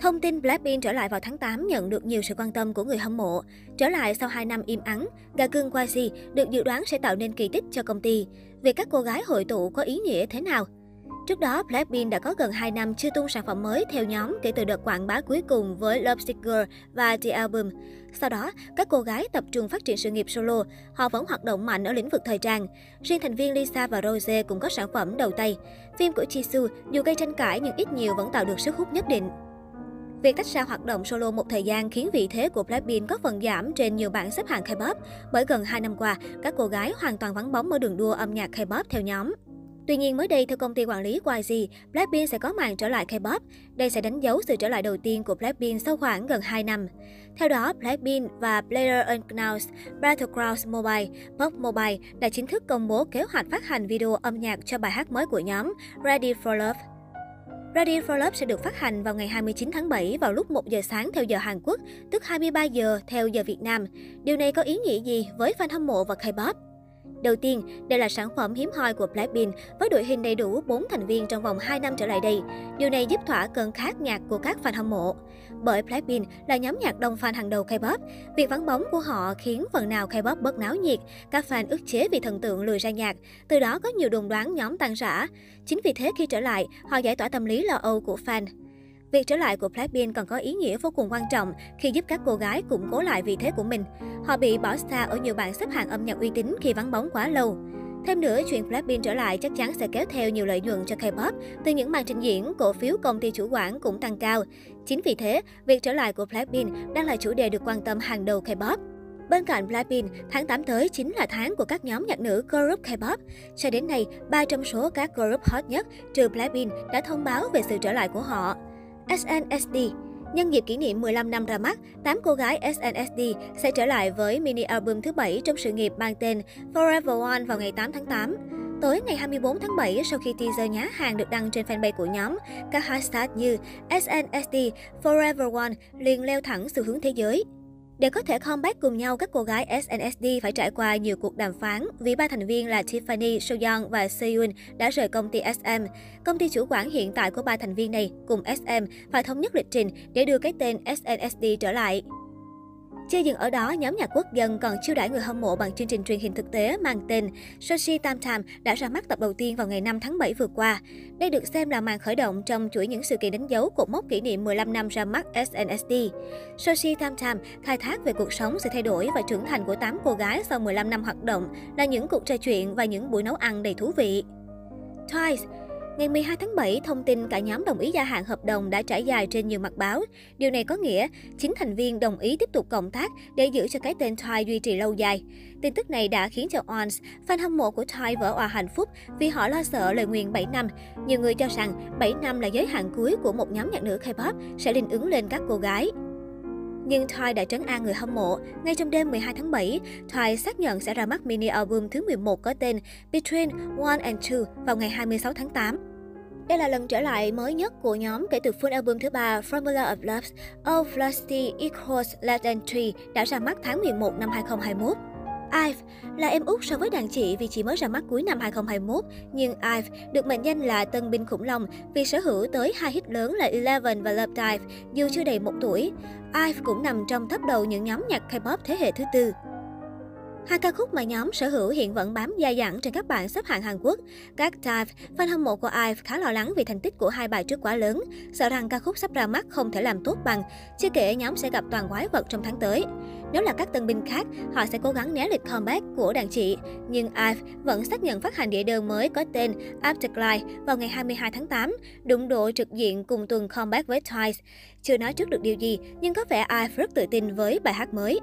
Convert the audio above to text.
Thông tin Blackpink trở lại vào tháng 8 nhận được nhiều sự quan tâm của người hâm mộ. Trở lại sau 2 năm im ắng, gà cưng YG được dự đoán sẽ tạo nên kỳ tích cho công ty. Việc các cô gái hội tụ có ý nghĩa thế nào? Trước đó, Blackpink đã có gần 2 năm chưa tung sản phẩm mới theo nhóm kể từ đợt quảng bá cuối cùng với Love Sick Girl và The Album. Sau đó, các cô gái tập trung phát triển sự nghiệp solo. Họ vẫn hoạt động mạnh ở lĩnh vực thời trang. Riêng thành viên Lisa và Rose cũng có sản phẩm đầu tay. Phim của Jisoo dù gây tranh cãi nhưng ít nhiều vẫn tạo được sức hút nhất định. Việc tách ra hoạt động solo một thời gian khiến vị thế của Blackpink có phần giảm trên nhiều bảng xếp hạng K-pop, bởi gần 2 năm qua, các cô gái hoàn toàn vắng bóng ở đường đua âm nhạc K-pop theo nhóm. Tuy nhiên mới đây, theo công ty quản lý YG, Blackpink sẽ có màn trở lại K-pop. Đây sẽ đánh dấu sự trở lại đầu tiên của Blackpink sau khoảng gần 2 năm. Theo đó, Blackpink và Player Unknowns Battlegrounds Mobile, Pop Mobile đã chính thức công bố kế hoạch phát hành video âm nhạc cho bài hát mới của nhóm Ready for Love. Ready for Love sẽ được phát hành vào ngày 29 tháng 7 vào lúc 1 giờ sáng theo giờ Hàn Quốc, tức 23 giờ theo giờ Việt Nam. Điều này có ý nghĩa gì với fan hâm mộ và K-pop? Đầu tiên, đây là sản phẩm hiếm hoi của Blackpink với đội hình đầy đủ 4 thành viên trong vòng 2 năm trở lại đây. Điều này giúp thỏa cơn khát nhạc của các fan hâm mộ. Bởi Blackpink là nhóm nhạc đông fan hàng đầu K-pop, việc vắng bóng của họ khiến phần nào K-pop bớt náo nhiệt, các fan ức chế vì thần tượng lười ra nhạc, từ đó có nhiều đồn đoán nhóm tan rã. Chính vì thế khi trở lại, họ giải tỏa tâm lý lo âu của fan. Việc trở lại của Blackpink còn có ý nghĩa vô cùng quan trọng khi giúp các cô gái củng cố lại vị thế của mình. Họ bị bỏ xa ở nhiều bảng xếp hạng âm nhạc uy tín khi vắng bóng quá lâu. Thêm nữa, chuyện Blackpink trở lại chắc chắn sẽ kéo theo nhiều lợi nhuận cho K-pop. Từ những màn trình diễn, cổ phiếu công ty chủ quản cũng tăng cao. Chính vì thế, việc trở lại của Blackpink đang là chủ đề được quan tâm hàng đầu K-pop. Bên cạnh Blackpink, tháng 8 tới chính là tháng của các nhóm nhạc nữ group K-pop. Cho đến nay, ba trong số các group hot nhất trừ Blackpink đã thông báo về sự trở lại của họ. SNSD. Nhân dịp kỷ niệm 15 năm ra mắt, 8 cô gái SNSD sẽ trở lại với mini album thứ 7 trong sự nghiệp mang tên Forever One vào ngày 8 tháng 8. Tối ngày 24 tháng 7, sau khi teaser nhá hàng được đăng trên fanpage của nhóm, các hashtag như SNSD, Forever One liền leo thẳng xu hướng thế giới. Để có thể comeback cùng nhau, các cô gái SNSD phải trải qua nhiều cuộc đàm phán vì ba thành viên là Tiffany, Soyeon và Seyun đã rời công ty SM. Công ty chủ quản hiện tại của ba thành viên này cùng SM phải thống nhất lịch trình để đưa cái tên SNSD trở lại. Chưa dừng ở đó, nhóm nhạc quốc dân còn chiêu đãi người hâm mộ bằng chương trình truyền hình thực tế mang tên Sushi Tam Tam đã ra mắt tập đầu tiên vào ngày 5 tháng 7 vừa qua. Đây được xem là màn khởi động trong chuỗi những sự kiện đánh dấu cột mốc kỷ niệm 15 năm ra mắt SNSD. Sushi Tam Tam khai thác về cuộc sống, sự thay đổi và trưởng thành của 8 cô gái sau 15 năm hoạt động là những cuộc trò chuyện và những buổi nấu ăn đầy thú vị. Twice Ngày 12 tháng 7, thông tin cả nhóm đồng ý gia hạn hợp đồng đã trải dài trên nhiều mặt báo. Điều này có nghĩa, chính thành viên đồng ý tiếp tục cộng tác để giữ cho cái tên Twice duy trì lâu dài. Tin tức này đã khiến cho Ons, fan hâm mộ của Twice vỡ òa hạnh phúc vì họ lo sợ lời nguyền 7 năm. Nhiều người cho rằng 7 năm là giới hạn cuối của một nhóm nhạc nữ K-pop sẽ linh ứng lên các cô gái. Nhưng Twice đã trấn an người hâm mộ. Ngay trong đêm 12 tháng 7, Twice xác nhận sẽ ra mắt mini album thứ 11 có tên Between One and Two vào ngày 26 tháng 8. Đây là lần trở lại mới nhất của nhóm kể từ full album thứ ba Formula of Love, All Velocity Equals Less Tree* đã ra mắt tháng 11 năm 2021. IVE là em út so với đàn chị vì chỉ mới ra mắt cuối năm 2021, nhưng IVE được mệnh danh là tân binh khủng long vì sở hữu tới hai hit lớn là Eleven và Love Dive dù chưa đầy một tuổi. IVE cũng nằm trong top đầu những nhóm nhạc K-pop thế hệ thứ tư. Hai ca khúc mà nhóm sở hữu hiện vẫn bám dai dẳng trên các bảng xếp hạng Hàn Quốc. Các dive, fan hâm mộ của IVE khá lo lắng vì thành tích của hai bài trước quá lớn, sợ rằng ca khúc sắp ra mắt không thể làm tốt bằng, chưa kể nhóm sẽ gặp toàn quái vật trong tháng tới. Nếu là các tân binh khác, họ sẽ cố gắng né lịch comeback của đàn chị. Nhưng IVE vẫn xác nhận phát hành đĩa đơn mới có tên Afterlife vào ngày 22 tháng 8, đụng độ trực diện cùng tuần comeback với Twice. Chưa nói trước được điều gì, nhưng có vẻ IVE rất tự tin với bài hát mới.